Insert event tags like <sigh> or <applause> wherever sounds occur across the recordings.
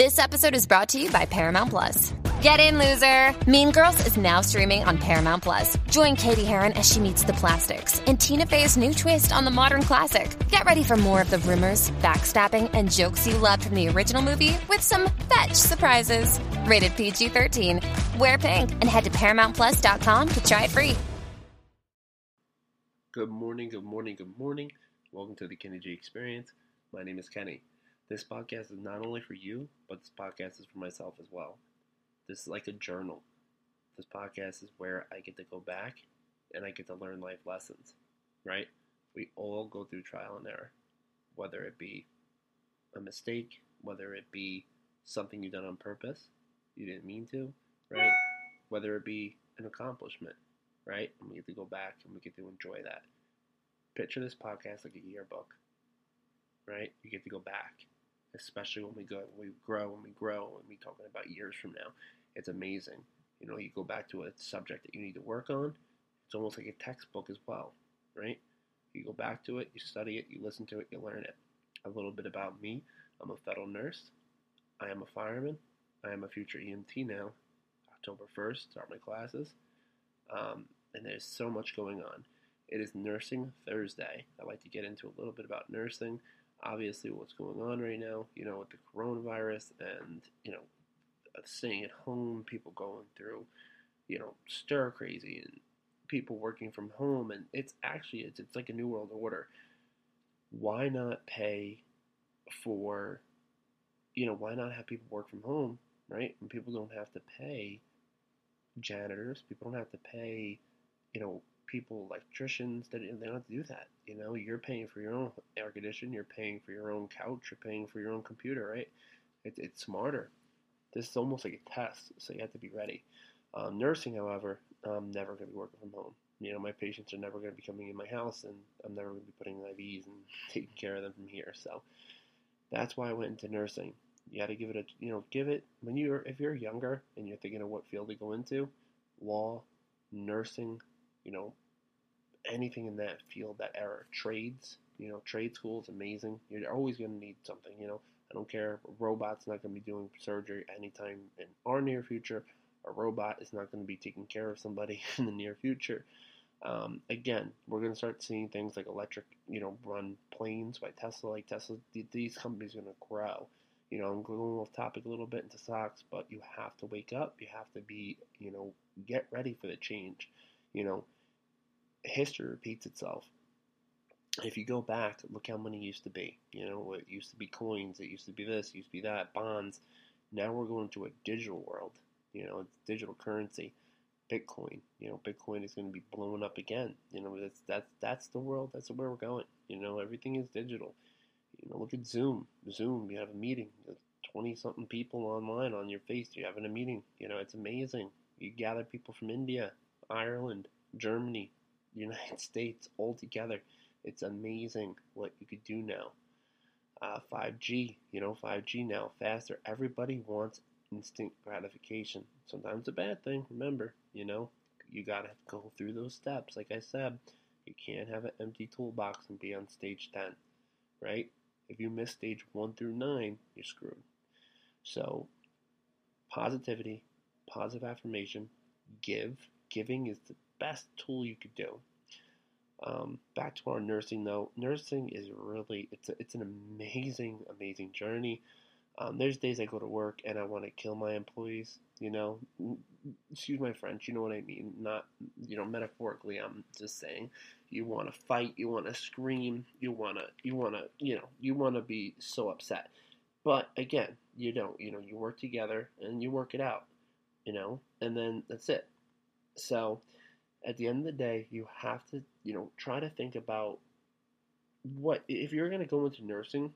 This episode is brought to you by Paramount Plus. Get in, loser! Mean Girls is now streaming on Paramount Plus. Join Cady Heron as she meets the plastics in Tina Fey's new twist on the modern classic. Get ready for more of the rumors, backstabbing, and jokes you loved from the original movie with some fetch surprises. Rated PG 13. Wear pink and head to ParamountPlus.com to try it free. Good morning, good morning, good morning. Welcome to the Kenny G Experience. My name is Kenny. This podcast is not only for you, but this podcast is for myself as well. This is like a journal. This podcast is where I get to go back and I get to learn life lessons, right? We all go through trial and error, whether it be a mistake, whether it be something you've done on purpose, you didn't mean to, right? Whether it be an accomplishment, right? And we get to go back and we get to enjoy that. Picture this podcast like a yearbook, right? You get to go back, especially when we go, we grow, when we grow, and we talking about years from now. It's amazing. You know, you go back to a subject that you need to work on. It's almost like a textbook as well, right? You go back to it, you study it, you listen to it, you learn it. A little bit about me. I'm a federal nurse. I am a fireman. I am a future EMT now. October 1st, start my classes. Um, and there's so much going on. It is Nursing Thursday. I'd like to get into a little bit about nursing. Obviously, what's going on right now, you know, with the coronavirus and, you know, staying at home, people going through, you know, stir crazy and people working from home. And it's actually, it's, it's like a new world order. Why not pay for, you know, why not have people work from home, right? And people don't have to pay janitors, people don't have to pay, you know, people, electricians, they, don't have to do that. You know, you're paying for your own air conditioning, you're paying for your own couch, you're paying for your own computer, right? It, it's smarter. This is almost like a test, so you have to be ready. Um, nursing, however, I'm never going to be working from home. You know, my patients are never going to be coming in my house, and I'm never going to be putting IVs and <laughs> taking care of them from here. So that's why I went into nursing. You got to give it a, you know, give it when you're if you're younger and you're thinking of what field to go into, law, nursing, you know, anything in that field, that era, trades, you know, trade school is amazing. You're always going to need something, you know. I don't care. A robot's not going to be doing surgery anytime in our near future. A robot is not going to be taking care of somebody <laughs> in the near future. Um, again, we're going to start seeing things like electric, you know, run planes by Tesla. Like Tesla, these companies are going to grow. You know, I'm going off topic a little bit into stocks, but you have to wake up. You have to be, you know, get ready for the change. You know, history repeats itself. If you go back, look how money used to be. You know, it used to be coins, it used to be this, it used to be that, bonds. Now we're going to a digital world. You know, it's digital currency. Bitcoin, you know, Bitcoin is going to be blowing up again. You know, that's that's that's the world. That's where we're going. You know, everything is digital. You know, look at Zoom. Zoom, you have a meeting, twenty something people online on your face. You're having a meeting. You know, it's amazing. You gather people from India, Ireland, Germany, United <laughs> States all together. It's amazing what you could do now. Uh, 5G, you know, 5G now, faster. Everybody wants instant gratification. Sometimes a bad thing, remember, you know, you gotta go through those steps. Like I said, you can't have an empty toolbox and be on stage 10, right? If you miss stage 1 through 9, you're screwed. So, positivity, positive affirmation, give. Giving is the best tool you could do. Um, back to our nursing though. Nursing is really it's a, it's an amazing amazing journey. Um, there's days I go to work and I want to kill my employees. You know, excuse my French. You know what I mean? Not you know metaphorically. I'm just saying. You want to fight. You want to scream. You want to you want to you know you want to be so upset. But again, you don't. You know, you work together and you work it out. You know, and then that's it. So at the end of the day, you have to, you know, try to think about what if you're going to go into nursing,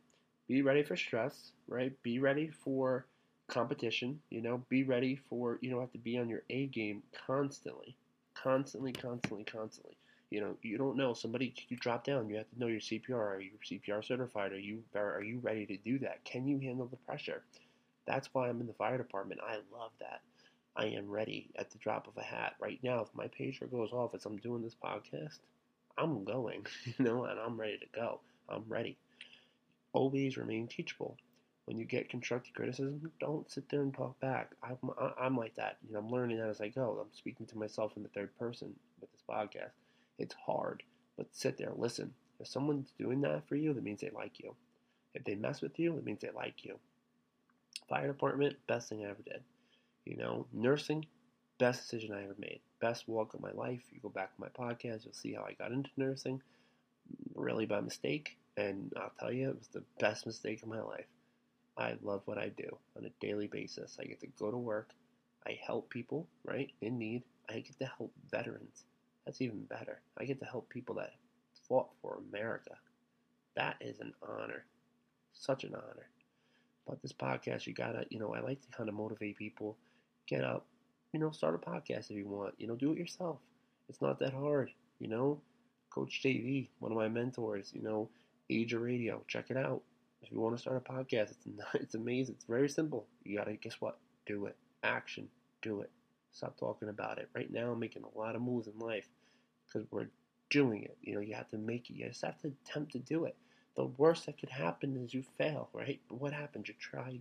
be ready for stress, right? Be ready for competition, you know, be ready for, you know, have to be on your A game constantly. Constantly, constantly, constantly. You know, you don't know somebody you drop down, you have to know your CPR. Are you CPR certified? Are you are you ready to do that? Can you handle the pressure? That's why I'm in the fire department. I love that. I am ready at the drop of a hat. Right now, if my pager goes off as I'm doing this podcast, I'm going, <laughs> you know, and I'm ready to go. I'm ready. Always remain teachable. when you get constructive criticism, don't sit there and talk back. I'm, I'm like that. You know, I'm learning that as I go. I'm speaking to myself in the third person with this podcast. It's hard, but sit there, listen. If someone's doing that for you, that means they like you. If they mess with you, it means they like you. Fire department, best thing I ever did. You know, nursing, best decision I ever made. Best walk of my life. You go back to my podcast, you'll see how I got into nursing. Really by mistake. And I'll tell you, it was the best mistake of my life. I love what I do on a daily basis. I get to go to work. I help people, right, in need. I get to help veterans. That's even better. I get to help people that fought for America. That is an honor. Such an honor. But this podcast, you gotta, you know, I like to kind of motivate people. Get up, you know, start a podcast if you want. You know, do it yourself. It's not that hard, you know. Coach JV, one of my mentors, you know, Age of Audio, check it out. If you want to start a podcast, it's not, <laughs> it's amazing. It's very simple. You gotta guess what? Do it. Action. Do it. Stop talking about it. Right now, I'm making a lot of moves in life because we're doing it. You know, you have to make it. You just have to attempt to do it. The worst that could happen is you fail, right? But what happens? You try.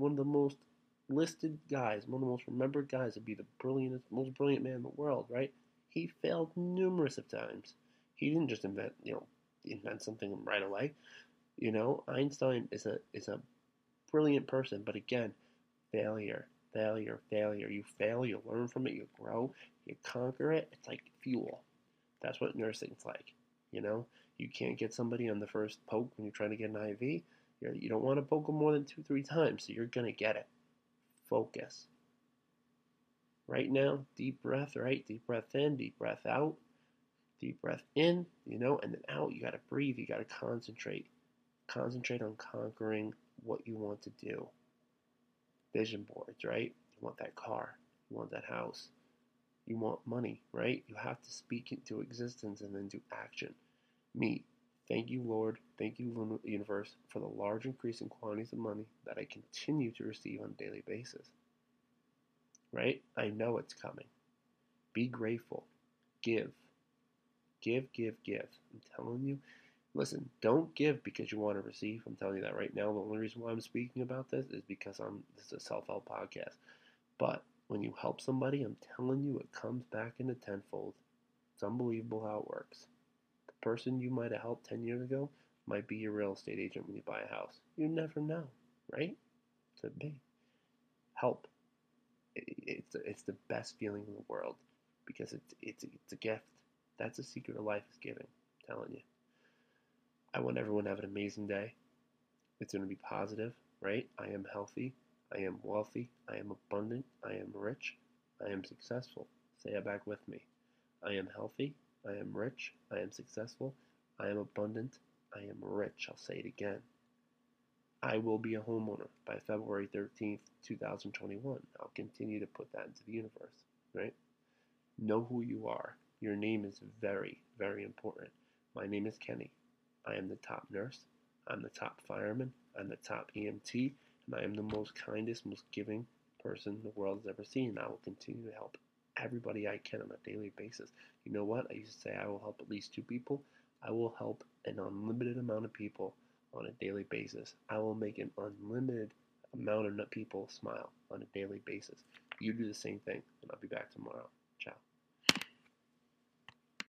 one of the most listed guys, one of the most remembered guys to be the brilliantest, most brilliant man in the world, right? He failed numerous of times. He didn't just invent, you know, invent something right away. You know, Einstein is a is a brilliant person, but again, failure, failure, failure. You fail, you learn from it, you grow, you conquer it. It's like fuel. That's what nursing's like. You know, you can't get somebody on the first poke when you're trying to get an IV. You're, you don't want to poke them more than two, three times, so you're gonna get it. Focus. Right now, deep breath, right? Deep breath in, deep breath out. Deep breath in, you know, and then out. You got to breathe. You got to concentrate. Concentrate on conquering what you want to do. Vision boards, right? You want that car. You want that house. You want money, right? You have to speak into existence and then do action. Me, thank you, Lord. Thank you, universe, for the large increase in quantities of money that I continue to receive on a daily basis. Right? I know it's coming. Be grateful. Give. Give, give, give. I'm telling you. Listen, don't give because you want to receive. I'm telling you that right now. The only reason why I'm speaking about this is because I'm this is a self-help podcast. But when you help somebody, I'm telling you it comes back in a tenfold. It's unbelievable how it works. Person you might have helped 10 years ago might be your real estate agent when you buy a house. You never know, right? Could be. Help. It's, it's the best feeling in the world because it's, it's, it's a gift. That's the secret of life is giving. I'm telling you. I want everyone to have an amazing day. It's going to be positive, right? I am healthy. I am wealthy. I am abundant. I am rich. I am successful. Say it back with me. I am healthy. I am rich. I am successful. I am abundant. I am rich. I'll say it again. I will be a homeowner by February 13th, 2021. I'll continue to put that into the universe, right? Know who you are. Your name is very, very important. My name is Kenny. I am the top nurse. I'm the top fireman. I'm the top EMT. And I am the most kindest, most giving person the world has ever seen. And I will continue to help everybody I can on a daily basis. You know what? I used to say I will help at least two people. I will help an unlimited amount of people on a daily basis. I will make an unlimited amount of people smile on a daily basis. You do the same thing, and I'll be back tomorrow.